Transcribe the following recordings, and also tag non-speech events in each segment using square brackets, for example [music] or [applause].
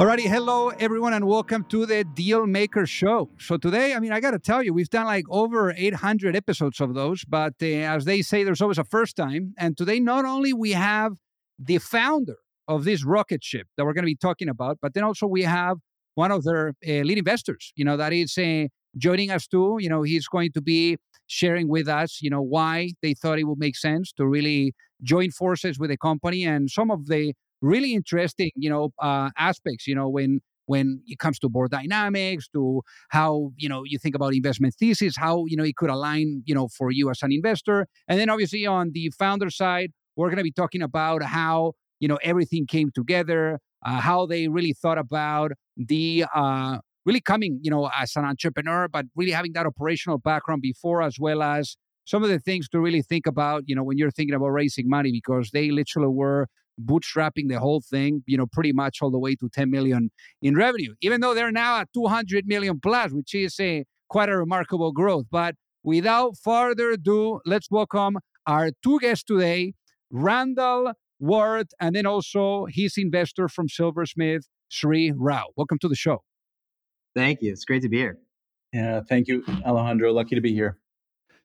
Alrighty, hello everyone, and welcome to the Deal Maker Show. So today, I mean, I got to tell you, we've done like over 800 episodes of those, but uh, as they say, there's always a first time. And today, not only we have the founder of this rocket ship that we're going to be talking about, but then also we have one of their uh, lead investors. You know, that is uh, joining us too. You know, he's going to be sharing with us, you know, why they thought it would make sense to really join forces with the company and some of the really interesting, you know, uh, aspects. You know, when when it comes to board dynamics, to how you know you think about investment thesis, how you know it could align, you know, for you as an investor, and then obviously on the founder side, we're going to be talking about how you know everything came together, uh, how they really thought about the uh, really coming, you know, as an entrepreneur, but really having that operational background before, as well as some of the things to really think about, you know, when you're thinking about raising money, because they literally were bootstrapping the whole thing, you know, pretty much all the way to 10 million in revenue, even though they're now at 200 million plus, which is a quite a remarkable growth. But without further ado, let's welcome our two guests today, Randall Ward, and then also his investor from Silversmith, Sri Rao. Welcome to the show. Thank you. It's great to be here. Yeah, thank you, Alejandro. Lucky to be here.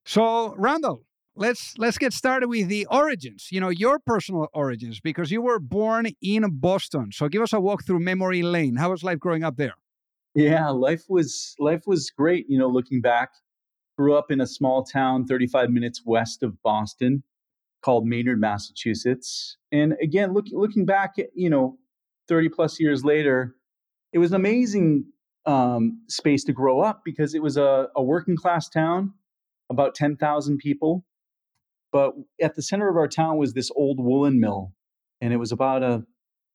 So, Randall, let's let's get started with the origins you know your personal origins because you were born in boston. So give us a walk through memory lane. How was life growing up there? Yeah life was life was great you know looking back. Grew up in a small town 35 minutes west of boston called maynard massachusetts. And again look, looking back you know 30 plus years later it was an amazing um, space to grow up because it was a, a working class town about 10,000 people but at the center of our town was this old woolen mill, and it was about a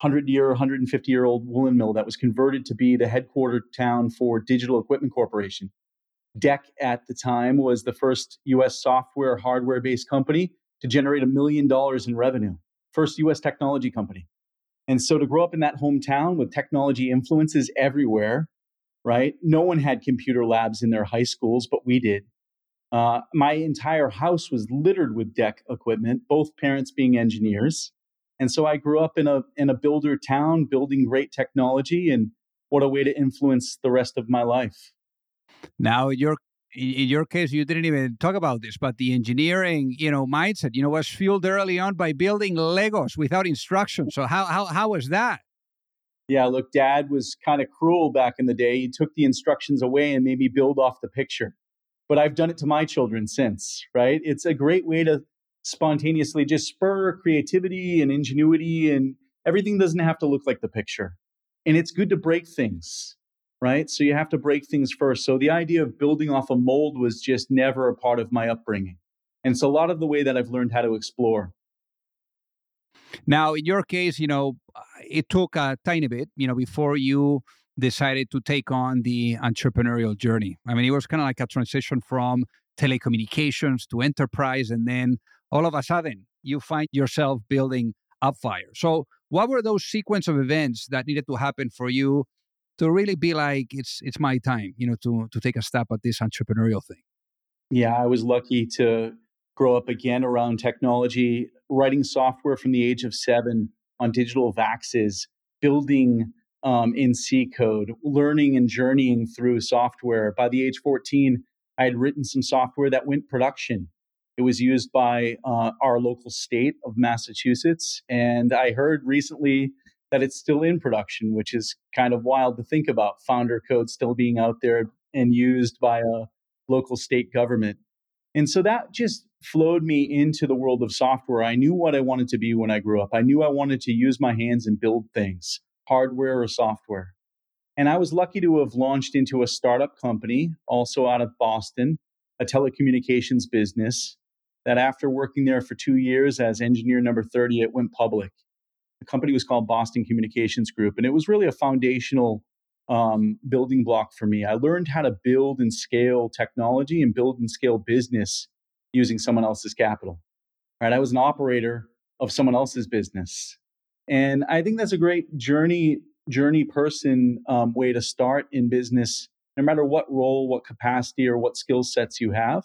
100 year, 150 year old woolen mill that was converted to be the headquartered town for Digital Equipment Corporation. DEC at the time was the first US software hardware based company to generate a million dollars in revenue, first US technology company. And so to grow up in that hometown with technology influences everywhere, right? No one had computer labs in their high schools, but we did. Uh, my entire house was littered with DEC equipment, both parents being engineers. And so I grew up in a in a builder town, building great technology, and what a way to influence the rest of my life. Now, your in your case, you didn't even talk about this, but the engineering, you know, mindset, you know, was fueled early on by building Legos without instructions. So how how how was that? Yeah, look, Dad was kind of cruel back in the day. He took the instructions away and made me build off the picture but I've done it to my children since, right? It's a great way to spontaneously just spur creativity and ingenuity, and everything doesn't have to look like the picture. And it's good to break things, right? So you have to break things first. So the idea of building off a mold was just never a part of my upbringing. And it's a lot of the way that I've learned how to explore. Now, in your case, you know, uh, it took a tiny bit, you know, before you decided to take on the entrepreneurial journey? I mean, it was kind of like a transition from telecommunications to enterprise, and then all of a sudden you find yourself building Appfire. So, what were those sequence of events that needed to happen for you to really be like, it's it's my time, you know, to to take a step at this entrepreneurial thing? Yeah, I was lucky to grow up again around technology, writing software from the age of seven on digital VAXes, building um, in C code, learning and journeying through software. By the age 14, I had written some software that went production. It was used by uh, our local state of Massachusetts. And I heard recently that it's still in production, which is kind of wild to think about. Founder code still being out there and used by a local state government. And so that just flowed me into the world of software. I knew what I wanted to be when I grew up. I knew I wanted to use my hands and build things hardware or software. And I was lucky to have launched into a startup company, also out of Boston, a telecommunications business that after working there for two years as engineer number 30, it went public. The company was called Boston Communications Group, and it was really a foundational um, building block for me. I learned how to build and scale technology and build and scale business using someone else's capital. Right, I was an operator of someone else's business. And I think that's a great journey journey person um, way to start in business, no matter what role, what capacity, or what skill sets you have.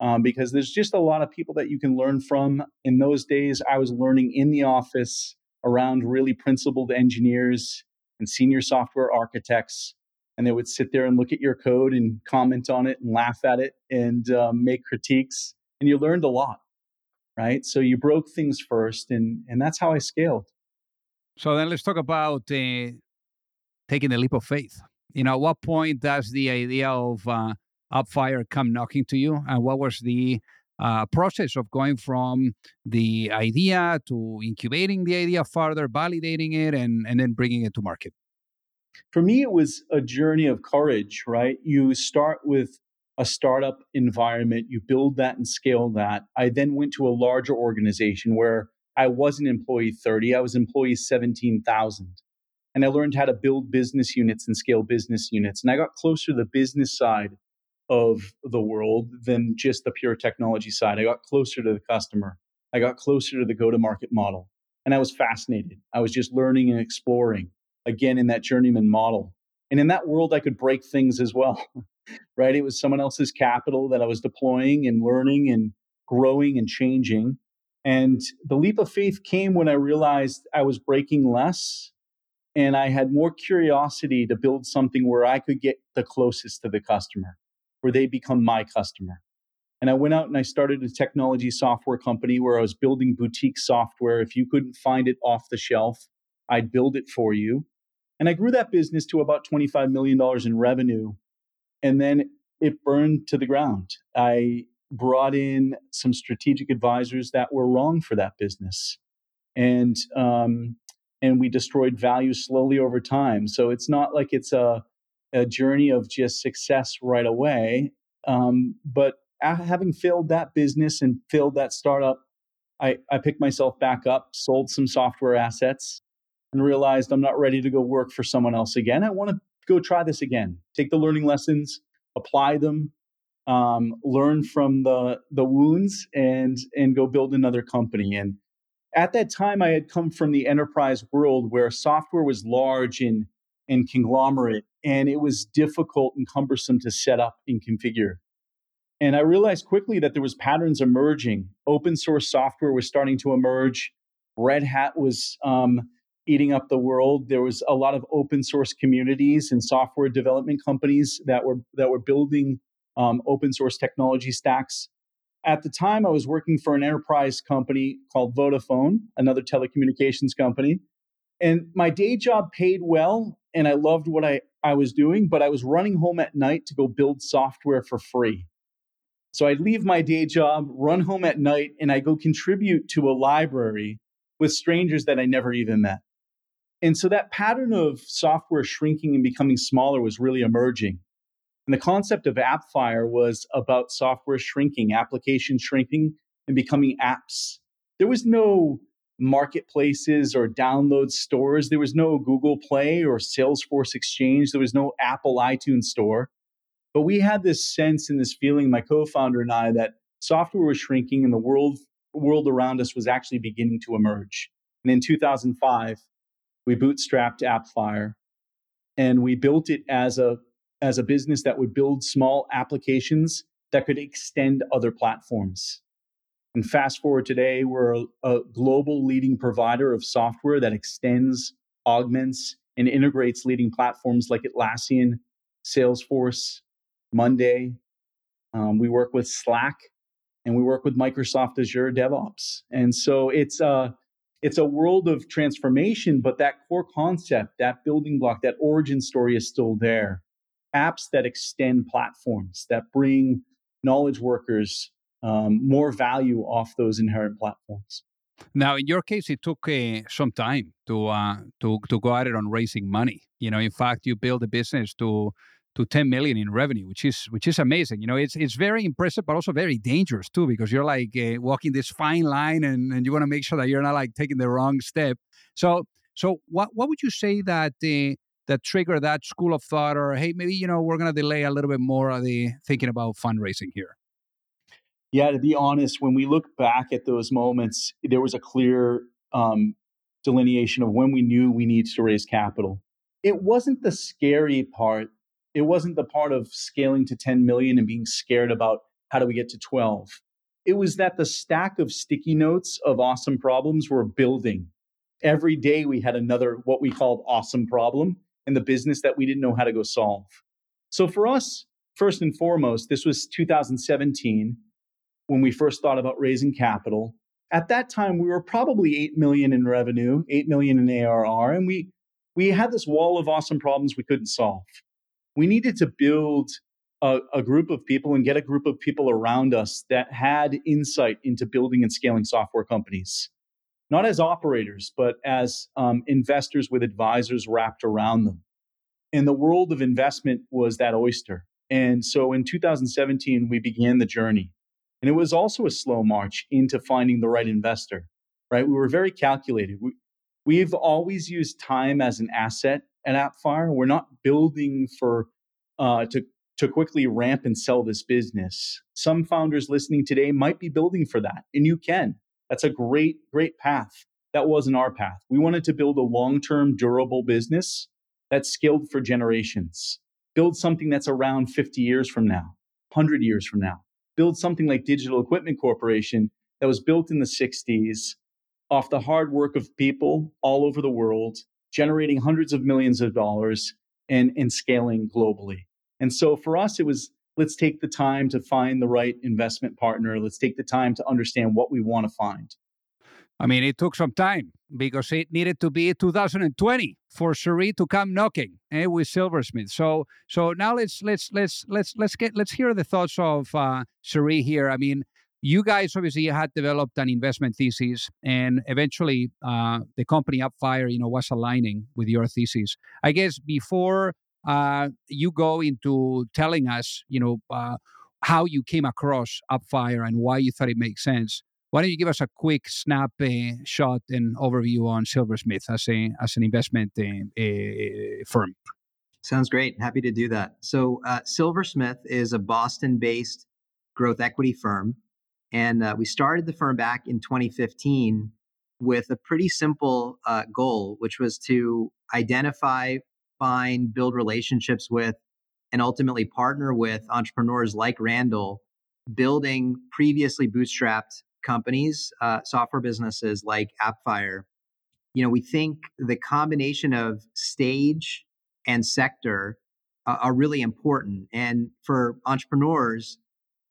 Um, because there's just a lot of people that you can learn from. In those days, I was learning in the office around really principled engineers and senior software architects. And they would sit there and look at your code and comment on it and laugh at it and um, make critiques. And you learned a lot, right? So you broke things first, and, and that's how I scaled. So then let's talk about uh, taking the leap of faith. You know, at what point does the idea of uh, Appfire come knocking to you? And what was the uh, process of going from the idea to incubating the idea further, validating it, and, and then bringing it to market? For me, it was a journey of courage, right? You start with a startup environment, you build that and scale that. I then went to a larger organization where I wasn't employee 30, I was employee 17,000. And I learned how to build business units and scale business units. And I got closer to the business side of the world than just the pure technology side. I got closer to the customer. I got closer to the go to market model. And I was fascinated. I was just learning and exploring again in that journeyman model. And in that world, I could break things as well, [laughs] right? It was someone else's capital that I was deploying and learning and growing and changing. And the leap of faith came when I realized I was breaking less and I had more curiosity to build something where I could get the closest to the customer where they become my customer. And I went out and I started a technology software company where I was building boutique software. If you couldn't find it off the shelf, I'd build it for you. And I grew that business to about $25 million in revenue. And then it burned to the ground. I brought in some strategic advisors that were wrong for that business. And, um, and we destroyed value slowly over time. So it's not like it's a, a journey of just success right away. Um, but having failed that business and failed that startup, I, I picked myself back up, sold some software assets, and realized I'm not ready to go work for someone else again. I want to go try this again. Take the learning lessons, apply them, um, learn from the the wounds, and and go build another company. And at that time, I had come from the enterprise world where software was large and and conglomerate, and it was difficult and cumbersome to set up and configure. And I realized quickly that there was patterns emerging. Open source software was starting to emerge. Red Hat was um, eating up the world. There was a lot of open source communities and software development companies that were that were building um, open source technology stacks. At the time, I was working for an enterprise company called Vodafone, another telecommunications company, and my day job paid well, and I loved what I, I was doing, but I was running home at night to go build software for free. So I'd leave my day job, run home at night, and I go contribute to a library with strangers that I never even met. And so that pattern of software shrinking and becoming smaller was really emerging. And the concept of Appfire was about software shrinking, application shrinking, and becoming apps. There was no marketplaces or download stores. There was no Google Play or Salesforce Exchange. There was no Apple iTunes store. But we had this sense and this feeling, my co founder and I, that software was shrinking and the world, world around us was actually beginning to emerge. And in 2005, we bootstrapped Appfire and we built it as a, as a business that would build small applications that could extend other platforms. And fast forward today, we're a, a global leading provider of software that extends, augments, and integrates leading platforms like Atlassian, Salesforce, Monday. Um, we work with Slack, and we work with Microsoft Azure DevOps. And so it's a it's a world of transformation, but that core concept, that building block, that origin story is still there. Apps that extend platforms, that bring knowledge workers um, more value off those inherent platforms. Now, in your case, it took uh, some time to uh, to to go at it on raising money. You know, in fact, you built a business to to 10 million in revenue, which is which is amazing. You know, it's it's very impressive, but also very dangerous too, because you're like uh, walking this fine line, and, and you want to make sure that you're not like taking the wrong step. So, so what what would you say that uh, that triggered that school of thought, or hey, maybe you know we're gonna delay a little bit more of the thinking about fundraising here? Yeah, to be honest, when we look back at those moments, there was a clear um, delineation of when we knew we needed to raise capital. It wasn't the scary part. It wasn't the part of scaling to 10 million and being scared about how do we get to 12. It was that the stack of sticky notes of awesome problems were building. Every day we had another, what we called awesome problem in the business that we didn't know how to go solve. So for us, first and foremost, this was 2017 when we first thought about raising capital. At that time, we were probably 8 million in revenue, 8 million in ARR, and we we had this wall of awesome problems we couldn't solve. We needed to build a, a, group of people and get a group of people around us that had insight into building and scaling software companies, not as operators, but as um, investors with advisors wrapped around them. And the world of investment was that oyster. And so in 2017, we began the journey. And it was also a slow march into finding the right investor, right? We were very calculated. We, we've always used time as an asset at AppFire. We're not building for uh, to to quickly ramp and sell this business. Some founders listening today might be building for that, and you can. That's a great, great path. That wasn't our path. We wanted to build a long term, durable business that's scaled for generations. Build something that's around 50 years from now, 100 years from now build something like Digital Equipment Corporation that was built in the 60s off the hard work of people all over the world, generating hundreds of millions of dollars and, and scaling globally. And so for us, it was let's take the time to find the right investment partner. Let's take the time to understand what we want to find. I mean, it took some time because it needed to be 2020 for Sri to come knocking eh, with Silversmith. So, so now let's let's let's let's let's get let's hear the thoughts of uh, Sri here. I mean, you guys obviously had developed an investment thesis, and eventually uh, the company Appfire, you know, was aligning with your thesis. I guess before uh, you go into telling us, you know, uh, how you came across Appfire and why you thought it makes sense. Why don't you give us a quick snap uh, shot and overview on Silversmith as a as an investment uh, uh, firm? Sounds great. Happy to do that. So, Silversmith is a Boston-based growth equity firm, and we started the firm back in 2015 with a pretty simple uh, goal, which was to identify, find, build relationships with, and ultimately partner with entrepreneurs like Randall, building previously bootstrapped companies, uh, software businesses like AppFire, you know, we think the combination of stage and sector uh, are really important. And for entrepreneurs,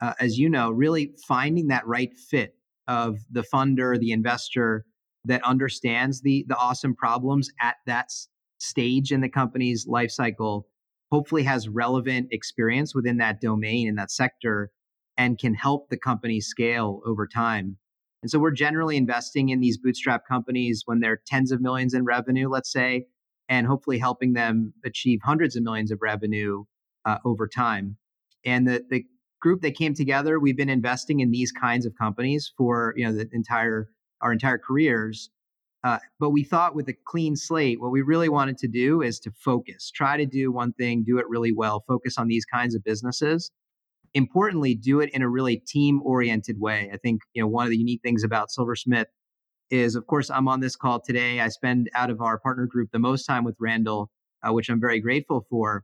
uh, as you know, really finding that right fit of the funder, the investor that understands the the awesome problems at that stage in the company's life cycle, hopefully has relevant experience within that domain in that sector and can help the company scale over time. And so we're generally investing in these bootstrap companies when they're tens of millions in revenue, let's say, and hopefully helping them achieve hundreds of millions of revenue uh, over time. And the, the group that came together, we've been investing in these kinds of companies for you know the entire our entire careers. Uh, but we thought with a clean slate, what we really wanted to do is to focus, try to do one thing, do it really well, focus on these kinds of businesses importantly, do it in a really team oriented way. I think, you know, one of the unique things about Silversmith is, of course, I'm on this call today. I spend out of our partner group the most time with Randall, uh, which I'm very grateful for.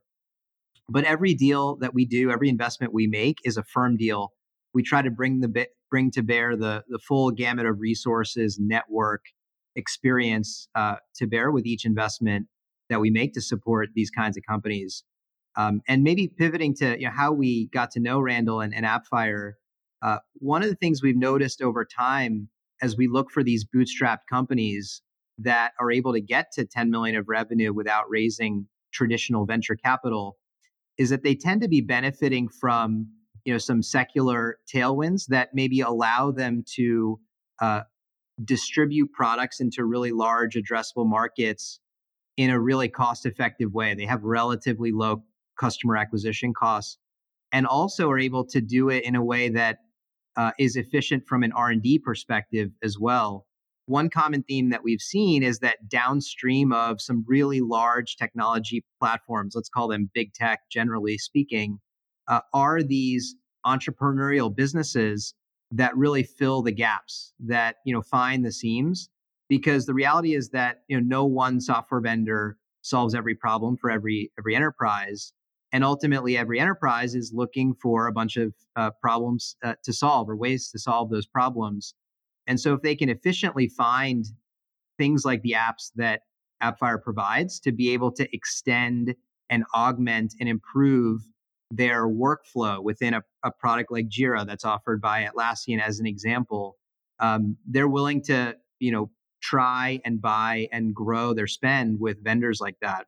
But every deal that we do, every investment we make is a firm deal. We try to bring the bring to bear the the full gamut of resources, network, experience uh, to bear with each investment that we make to support these kinds of companies. Um, and maybe pivoting to you know, how we got to know Randall and, and AppFire, uh, one of the things we've noticed over time as we look for these bootstrapped companies that are able to get to 10 million of revenue without raising traditional venture capital is that they tend to be benefiting from you know some secular tailwinds that maybe allow them to uh, distribute products into really large addressable markets in a really cost effective way. They have relatively low customer acquisition costs, and also are able to do it in a way that uh, is efficient from an R&D perspective as well. One common theme that we've seen is that downstream of some really large technology platforms, let's call them big tech generally speaking, uh, are these entrepreneurial businesses that really fill the gaps that you know find the seams because the reality is that you know no one software vendor solves every problem for every every enterprise and ultimately every enterprise is looking for a bunch of uh, problems uh, to solve or ways to solve those problems. And so if they can efficiently find things like the apps that appfire provides to be able to extend and augment and improve their workflow within a, a product like jira that's offered by atlassian as an example um, they're willing to you know try and buy and grow their spend with vendors like that.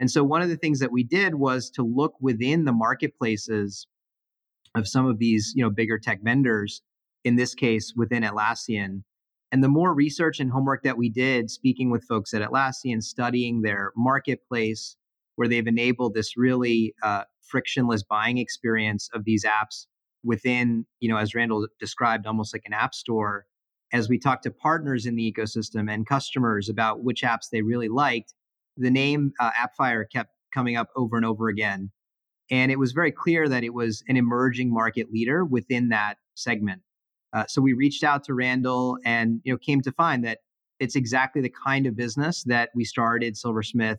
And so one of the things that we did was to look within the marketplaces of some of these, you know, bigger tech vendors, in this case within Atlassian. And the more research and homework that we did, speaking with folks at Atlassian, studying their marketplace, where they've enabled this really uh, frictionless buying experience of these apps within, you know, as Randall described, almost like an app store, as we talked to partners in the ecosystem and customers about which apps they really liked, the name uh, AppFire kept coming up over and over again. And it was very clear that it was an emerging market leader within that segment. Uh, so we reached out to Randall and you know came to find that it's exactly the kind of business that we started Silversmith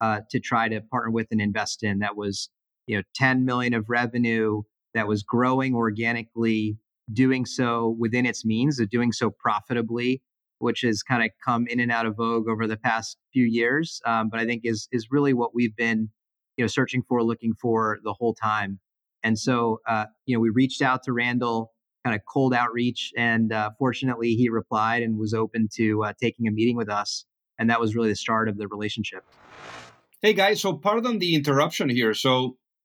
uh, to try to partner with and invest in. That was you know 10 million of revenue that was growing organically doing so within its means, of doing so profitably, which has kind of come in and out of vogue over the past few years. Um, but I think is is really what we've been, you know, searching for, looking for the whole time. And so, uh, you know, we reached out to Randall, kind of cold outreach, and uh, fortunately, he replied and was open to uh, taking a meeting with us. And that was really the start of the relationship. Hey guys, so pardon the interruption here. So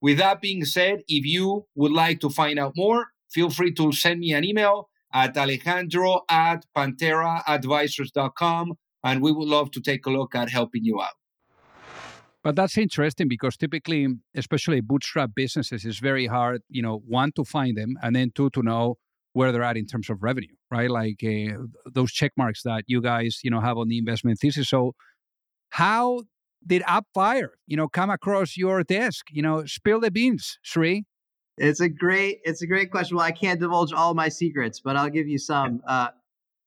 with that being said, if you would like to find out more, feel free to send me an email at alejandro at pantheraadvisors.com and we would love to take a look at helping you out. But that's interesting because typically, especially bootstrap businesses, it's very hard, you know, one to find them and then two to know where they're at in terms of revenue, right? Like uh, those check marks that you guys, you know, have on the investment thesis. So, how did AppFire, you know, come across your desk? You know, spill the beans, Sri. It's a great, it's a great question. Well, I can't divulge all my secrets, but I'll give you some. Uh,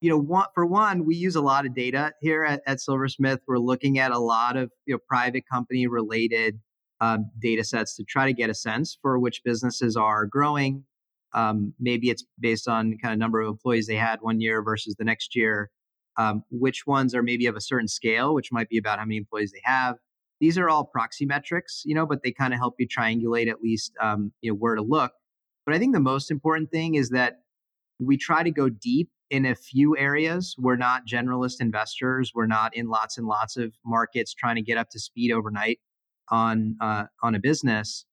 you know, one, for one, we use a lot of data here at, at Silversmith. We're looking at a lot of you know private company related um, data sets to try to get a sense for which businesses are growing. Um, maybe it's based on kind of number of employees they had one year versus the next year um, which ones are maybe of a certain scale, which might be about how many employees they have. These are all proxy metrics, you know, but they kind of help you triangulate at least, um, you know, where to look. But I think the most important thing is that we try to go deep in a few areas. We're not generalist investors. We're not in lots and lots of markets trying to get up to speed overnight on uh, on a business.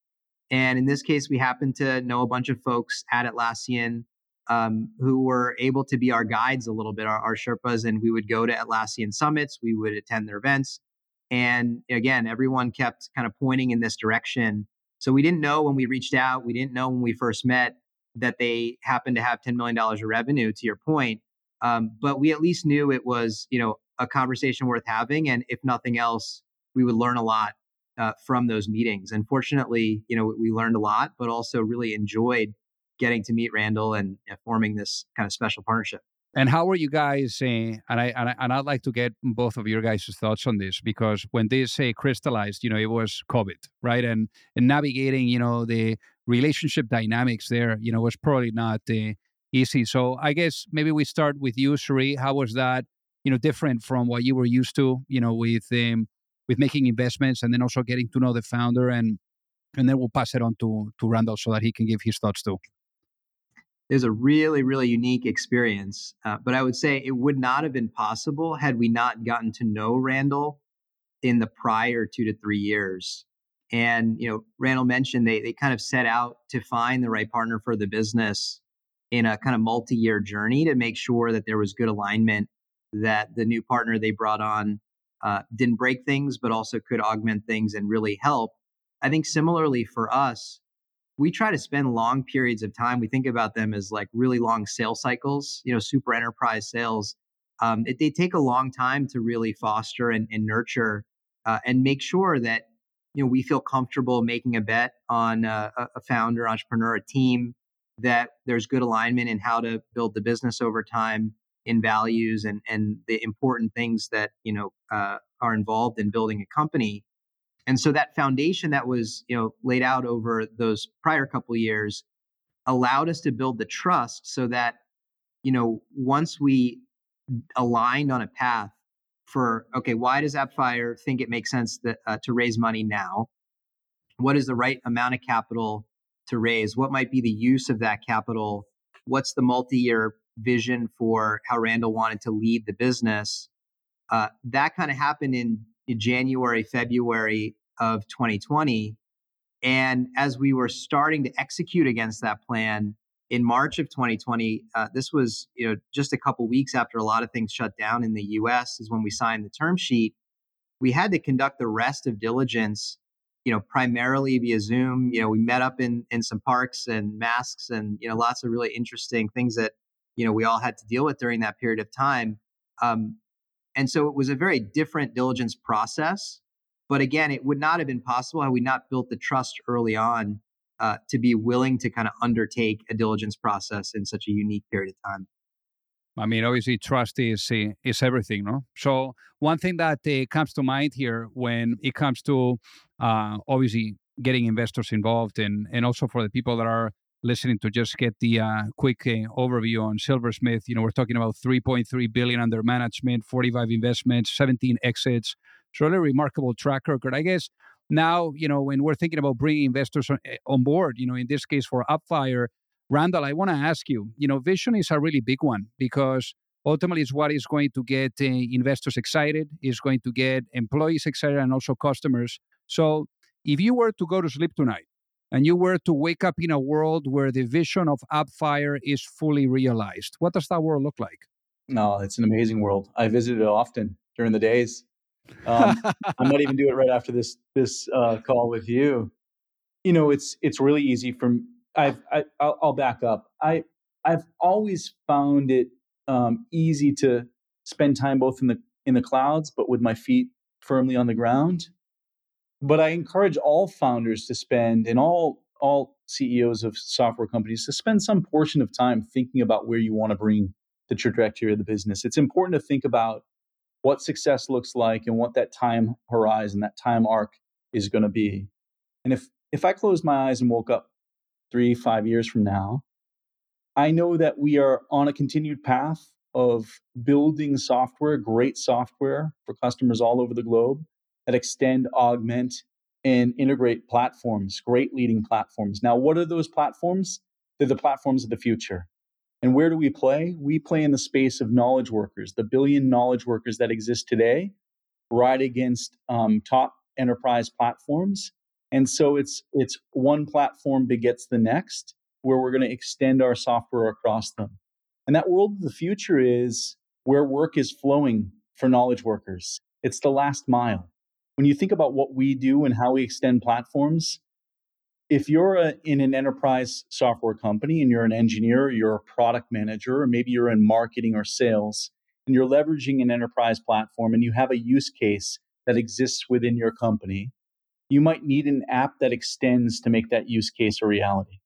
And in this case, we happen to know a bunch of folks at Atlassian um, who were able to be our guides a little bit, our, our Sherpas, and we would go to Atlassian summits, we would attend their events. And again, everyone kept kind of pointing in this direction. So we didn't know when we reached out, we didn't know when we first met that they happened to have $10 million of revenue, to your point. Um, but we at least knew it was, you know, a conversation worth having. And if nothing else, we would learn a lot uh, from those meetings. And fortunately, you know, we learned a lot, but also really enjoyed getting to meet Randall and forming this kind of special partnership. And how are you guys? Uh, and I and, I, I'd like to get both of your guys' thoughts on this because when this uh, crystallized, you know, it was COVID, right? And and navigating, you know, the relationship dynamics there, you know, was probably not uh, easy. So I guess maybe we start with you, Sri. How was that? You know, different from what you were used to, you know, with um, with making investments and then also getting to know the founder and and then we'll pass it on to to Randall so that he can give his thoughts too is a really, really unique experience. Uh, but I would say it would not have been possible had we not gotten to know Randall in the prior two to three years. And, you know, Randall mentioned they, they kind of set out to find the right partner for the business in a kind of multi year journey to make sure that there was good alignment, that the new partner they brought on uh, didn't break things, but also could augment things and really help. I think similarly for us, we try to spend long periods of time. We think about them as like really long sales cycles, you know, super enterprise sales. Um, it, they take a long time to really foster and, and nurture uh, and make sure that you know we feel comfortable making a bet on a, a founder, entrepreneur, a team that there's good alignment in how to build the business over time in values and and the important things that you know uh, are involved in building a company and so that foundation that was, you know, laid out over those prior couple years allowed us to build the trust so that, you know, once we aligned on a path for okay, why does Appfire think it makes sense that, uh, to raise money now? What is the right amount of capital to raise? What might be the use of that capital? What's the multi-year vision for how Randall wanted to lead the business? Uh, that kind of happened in January, February of 2020. And as we were starting to execute against that plan in March of 2020, uh, this was you know just a couple weeks after a lot of things shut down in the U.S. is when we signed the term sheet. We had to conduct the rest of diligence, you know, primarily via Zoom. You know, we met up in in some parks and masks and you know lots of really interesting things that you know we all had to deal with during that period of time. Um, and so it was a very different diligence process. But again, it would not have been possible had we not built the trust early on uh, to be willing to kind of undertake a diligence process in such a unique period of time. I mean, obviously, trust is uh, is everything, no? So one thing that uh, comes to mind here when it comes to uh, obviously getting investors involved, and and also for the people that are listening to just get the uh, quick uh, overview on Silversmith. You know, we're talking about 3.3 billion under management, 45 investments, 17 exits. It's really remarkable track record. I guess now, you know, when we're thinking about bringing investors on, eh, board, you know, in this case for Appfire, Randall, I want to ask you, you know, vision is a really big one because ultimately it's what is going to get uh, investors excited, is going to get employees excited and also customers. So if you were to go to sleep tonight and you were to wake up in a world where the vision of Appfire is fully realized, what does that world look like? No, it's an amazing world. I visit it often during the days. Um, I might even [laughs] do it right after this this uh, call with you. You know, it's it's really easy from I've I, I'll, I'll back up. I I've always found it um, easy to spend time both in the in the clouds, but with my feet firmly on the ground but I encourage all founders to spend and all all CEOs of software companies to spend some portion of time thinking about where you want to bring the trajectory of the business. It's important to think about what success looks like and what that time horizon, that time arc is going to be. And if if I closed my eyes and woke up 3 5 years from now, I know that we are on a continued path of building software, great software for customers all over the globe that extend, augment, and integrate platforms, great leading platforms. Now, what are those platforms? They're the platforms of the future. And where do we play? We play in the space of knowledge workers, the billion knowledge workers that exist today, right against um, top enterprise platforms. And so it's it's one platform begets the next, where we're going to extend our software across them. And that world of the future is where work is flowing for knowledge workers. It's the last mile when you think about what we do and how we extend platforms, if you're a, in an enterprise software company and you're an engineer, you're a product manager, or maybe you're in marketing or sales, and you're leveraging an enterprise platform and you have a use case that exists within your company, you might need an app that extends to make that use case a reality.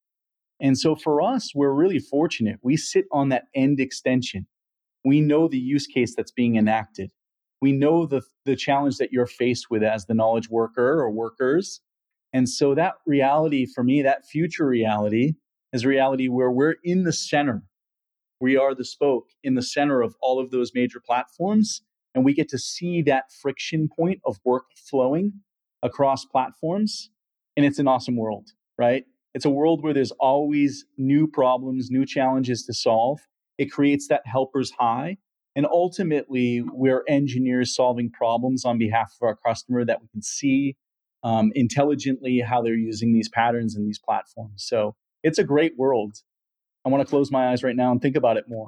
And so for us, we're really fortunate. We sit on that end extension. We know the use case that's being enacted. We know the, the challenge that you're faced with as the knowledge worker or workers. And so that reality for me, that future reality is reality where we're in the center. We are the spoke in the center of all of those major platforms. And we get to see that friction point of work flowing across platforms. And it's an awesome world, right? It's a world where there's always new problems, new challenges to solve. It creates that helper's high. And ultimately, we're engineers solving problems on behalf of our customer that we can see um, intelligently how they're using these patterns and these platforms. So it's a great world. I want to close my eyes right now and think about it more.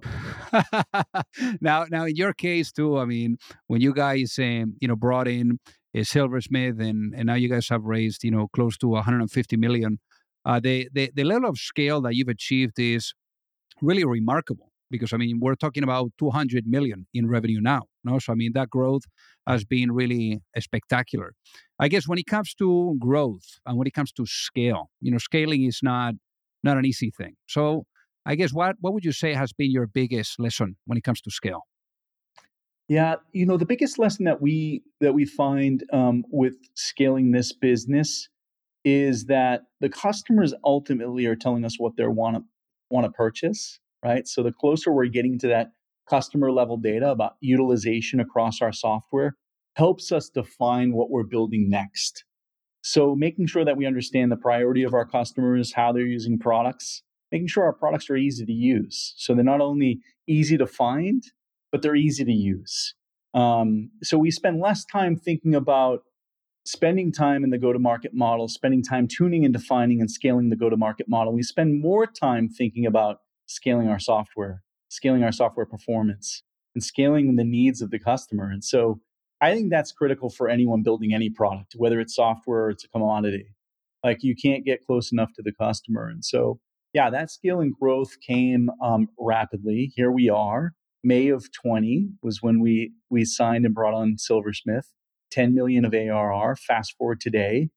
[laughs] now, now in your case too, I mean, when you guys, um, you know, brought in Silversmith, and and now you guys have raised you know close to 150 million. Uh, the, the the level of scale that you've achieved is really remarkable because I mean we're talking about 200 million in revenue now. No, so I mean that growth has been really spectacular. I guess when it comes to growth and when it comes to scale, you know, scaling is not not an easy thing. So I guess what what would you say has been your biggest lesson when it comes to scale? Yeah, you know, the biggest lesson that we that we find um, with scaling this business is that the customers ultimately are telling us what they want to want to purchase, right? So the closer we're getting to that customer level data about utilization across our software helps us define what we're building next. So making sure that we understand the priority of our customers, how they're using products, making sure our products are easy to use. So they're not only easy to find, but they're easy to use. Um, so we spend less time thinking about spending time in the go to market model, spending time tuning and defining and scaling the go to market model. We spend more time thinking about scaling our software, scaling our software performance, and scaling the needs of the customer. And so I think that's critical for anyone building any product, whether it's software or it's a commodity. Like you can't get close enough to the customer. And so, yeah, that scale and growth came um, rapidly. Here we are. May of 20 was when we we signed and brought on Silversmith, 10 million of ARR. Fast forward today,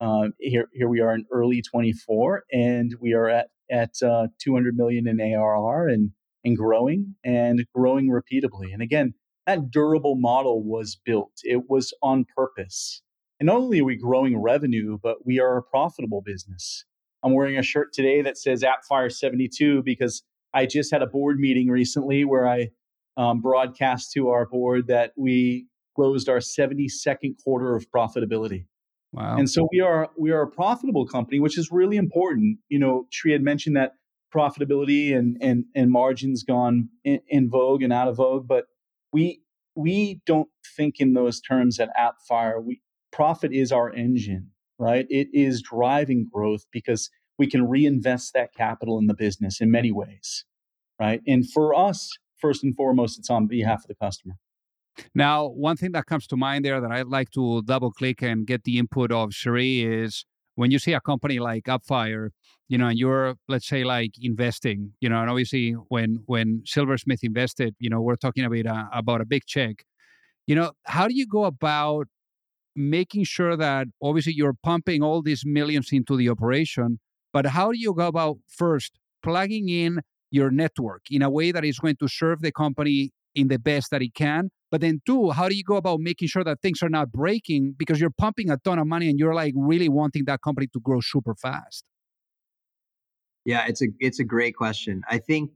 uh, here here we are in early 24, and we are at at uh, 200 million in ARR and and growing and growing repeatably. And again, that durable model was built. It was on purpose. And not only are we growing revenue, but we are a profitable business. I'm wearing a shirt today that says AppFire 72 because I just had a board meeting recently where I um, broadcast to our board that we closed our 72nd quarter of profitability. Wow. And so we are we are a profitable company, which is really important. You know, Sri had mentioned that profitability and and and margins gone in, in vogue and out of vogue, but we we don't think in those terms at AppFire. We profit is our engine, right? It is driving growth because we can reinvest that capital in the business in many ways, right? And for us, first and foremost, it's on behalf of the customer. Now, one thing that comes to mind there that I'd like to double click and get the input of Sri is when you see a company like Appfire, you know, and you're let's say like investing, you know, and obviously when when Silversmith invested, you know, we're talking about a, about a big check. You know, how do you go about making sure that obviously you're pumping all these millions into the operation, but how do you go about first plugging in your network in a way that is going to serve the company in the best that it can? But then, two, how do you go about making sure that things are not breaking because you're pumping a ton of money and you're like really wanting that company to grow super fast? Yeah, it's a it's a great question. I think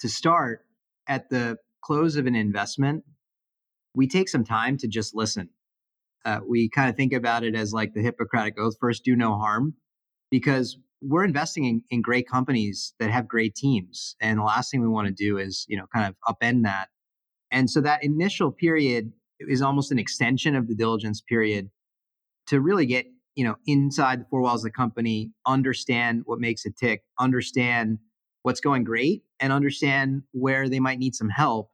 to start at the close of an investment, we take some time to just listen. Uh, we kind of think about it as like the Hippocratic Oath: first, do no harm, because we're investing in, in great companies that have great teams. And the last thing we want to do is, you know, kind of upend that. And so that initial period is almost an extension of the diligence period to really get, you know, inside the four walls of the company, understand what makes it tick, understand what's going great, and understand where they might need some help.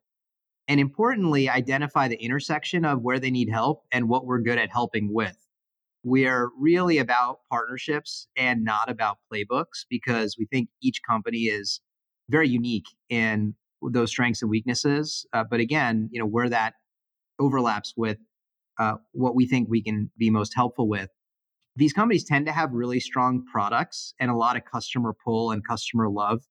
And importantly, identify the intersection of where they need help and what we're good at helping with we're really about partnerships and not about playbooks because we think each company is very unique in those strengths and weaknesses. Uh, but again, you know, where that overlaps with uh, what we think we can be most helpful with. These companies tend to have really strong products and a lot of customer pull and customer love.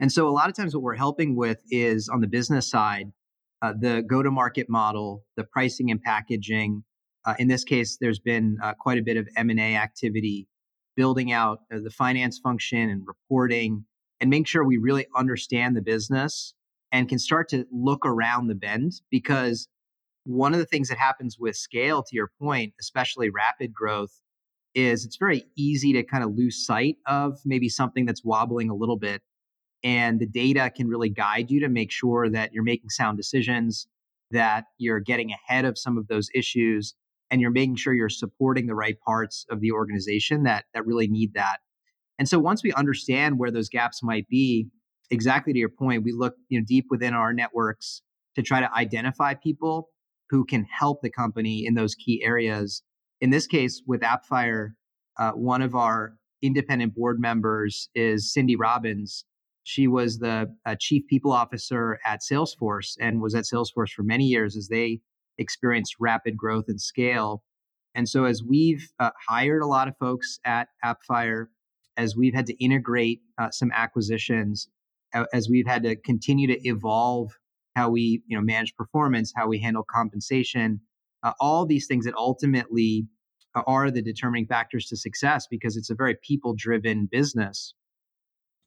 And so, a lot of times, what we're helping with is on the business side, uh, the go to market model, the pricing and packaging. Uh, in this case, there's been uh, quite a bit of M&A activity, building out uh, the finance function and reporting, and make sure we really understand the business and can start to look around the bend because one of the things that happens with scale, to your point, especially rapid growth, is it's very easy to kind of lose sight of maybe something that's wobbling a little bit. And the data can really guide you to make sure that you're making sound decisions, that you're getting ahead of some of those issues, and you're making sure you're supporting the right parts of the organization that, that really need that. And so once we understand where those gaps might be, exactly to your point, we look you know, deep within our networks to try to identify people who can help the company in those key areas. In this case, with Appfire, uh, one of our independent board members is Cindy Robbins. She was the uh, chief people officer at Salesforce and was at Salesforce for many years as they experienced rapid growth and scale. And so, as we've uh, hired a lot of folks at Appfire, as we've had to integrate uh, some acquisitions, as we've had to continue to evolve how we you know manage performance, how we handle compensation, uh, all these things that ultimately uh, are the determining factors to success because it's a very people driven business,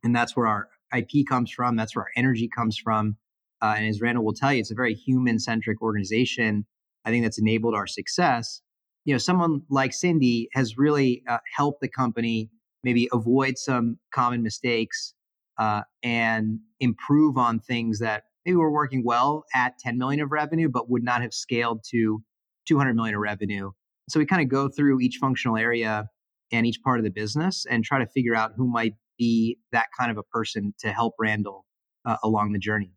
and that's where our IP comes from. That's where our energy comes from. Uh, and as Randall will tell you, it's a very human centric organization. I think that's enabled our success. You know, someone like Cindy has really uh, helped the company maybe avoid some common mistakes uh, and improve on things that maybe we're working well at 10 million of revenue, but would not have scaled to 200 million of revenue. So we kind of go through each functional area and each part of the business and try to figure out who might be that kind of a person to help Randall uh, along the journey.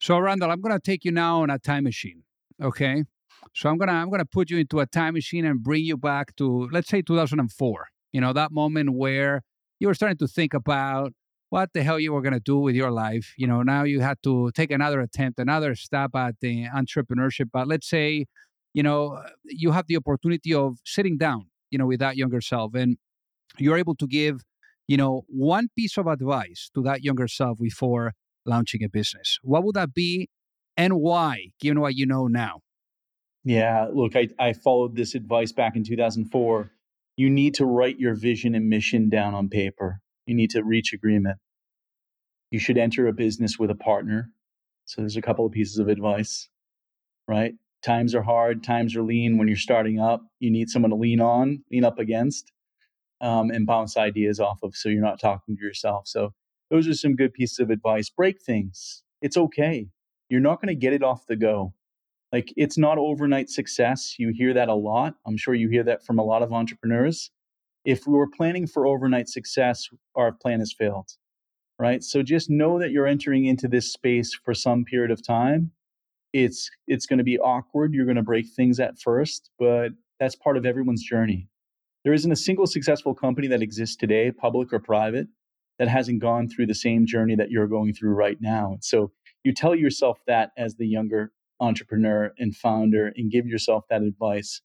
So Randall, I'm going to take you now on a time machine. Okay. So I'm gonna I'm gonna put you into a time machine and bring you back to let's say 2004. You know that moment where you were starting to think about what the hell you were going to do with your life. You know, now you had to take another attempt, another stab at the entrepreneurship. But let's say, you know, you have the opportunity of sitting down, you know, with that younger self and you're able to give, you know, one piece of advice to that younger self before launching a business. What would that be and why, given what you know now? Yeah, look, I, I followed this advice back in 2004. You need to write your vision and mission down on paper you need to reach agreement. You should enter a business with a partner. So there's a couple of pieces of advice, right? Times are hard, times are lean when you're starting up. You need someone to lean on, lean up against, um, and bounce ideas off of so you're not talking to yourself. So those are some good pieces of advice. Break things. It's okay. You're not going to get it off the go. Like it's not overnight success. You hear that a lot. I'm sure you hear that from a lot of entrepreneurs if we were planning for overnight success, our plan has failed, right? So just know that you're entering into this space for some period of time. It's it's going to be awkward. You're going to break things at first, but that's part of everyone's journey. There isn't a single successful company that exists today, public or private, that hasn't gone through the same journey that you're going through right now. And so you tell yourself that as the younger entrepreneur and founder and give yourself that advice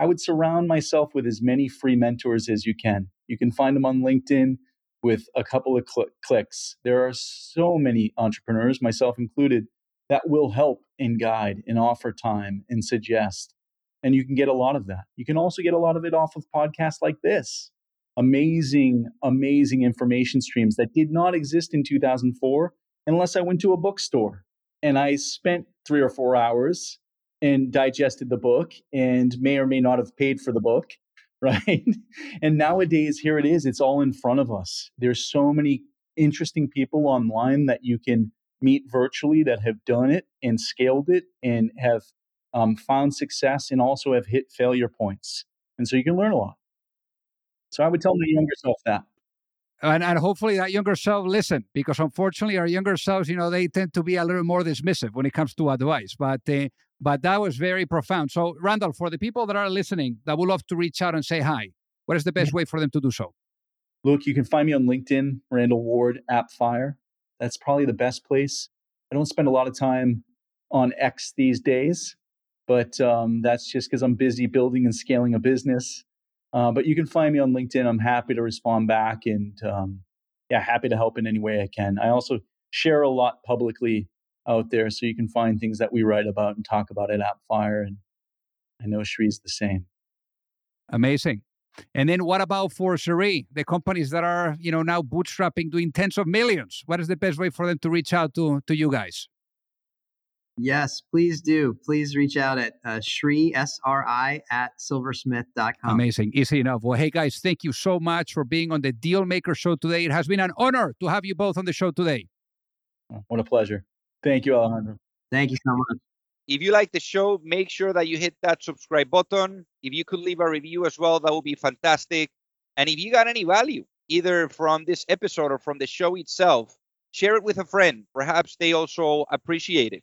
I would surround myself with as many free mentors as you can. You can find them on LinkedIn with a couple of cl- clicks. There are so many entrepreneurs, myself included, that will help and guide and offer time and suggest. And you can get a lot of that. You can also get a lot of it off of podcasts like this. Amazing, amazing information streams that did not exist in 2004 unless I went to a bookstore and I spent three or four hours and digested the book and may or may not have paid for the book [laughs] right? And nowadays here it is it's all in front of us. There's so many interesting people online that you can meet virtually that have done it and scaled it and have um, found success and also have hit failure points. And so you can learn a lot. So i would tell my younger self that and, and hopefully that younger self listen because unfortunately our younger selves you know they tend to be a little more dismissive when it comes to advice. But uh, but that was very profound. So randall for the people that are listening that would love to reach out and say hi what is the best way for them to do so? Look you can find me on linkedin randall ward appfire That's probably the best place. I don't spend a lot of time on X these days, but um, that's just because I'm busy building and scaling a business. Uh, but you can find me on LinkedIn. I'm happy to respond back and um, yeah, happy to help in any way I can. I also share a lot publicly out there, so you can find things that we write about and talk about at Appfire. And I know Sri's the same. Amazing. And then what about for Sri, the companies that are, you know, now bootstrapping, doing tens of millions? What is the best way for them to reach out to, to you guys? Yes, please do. Please reach out at uh, Sri, S-R-I, at silversmith.com. Amazing. Easy enough. Well, hey, guys, thank you so much for being on the Dealmaker Show today. It has been an honor to have you both on the show today. Oh, what a pleasure. Thank you, Alejandro. Thank you so much. If you like the show, make sure that you hit that subscribe button. If you could leave a review as well, that would be fantastic. And if you got any value, either from this episode or from the show itself, share it with a friend. Perhaps they also appreciate it.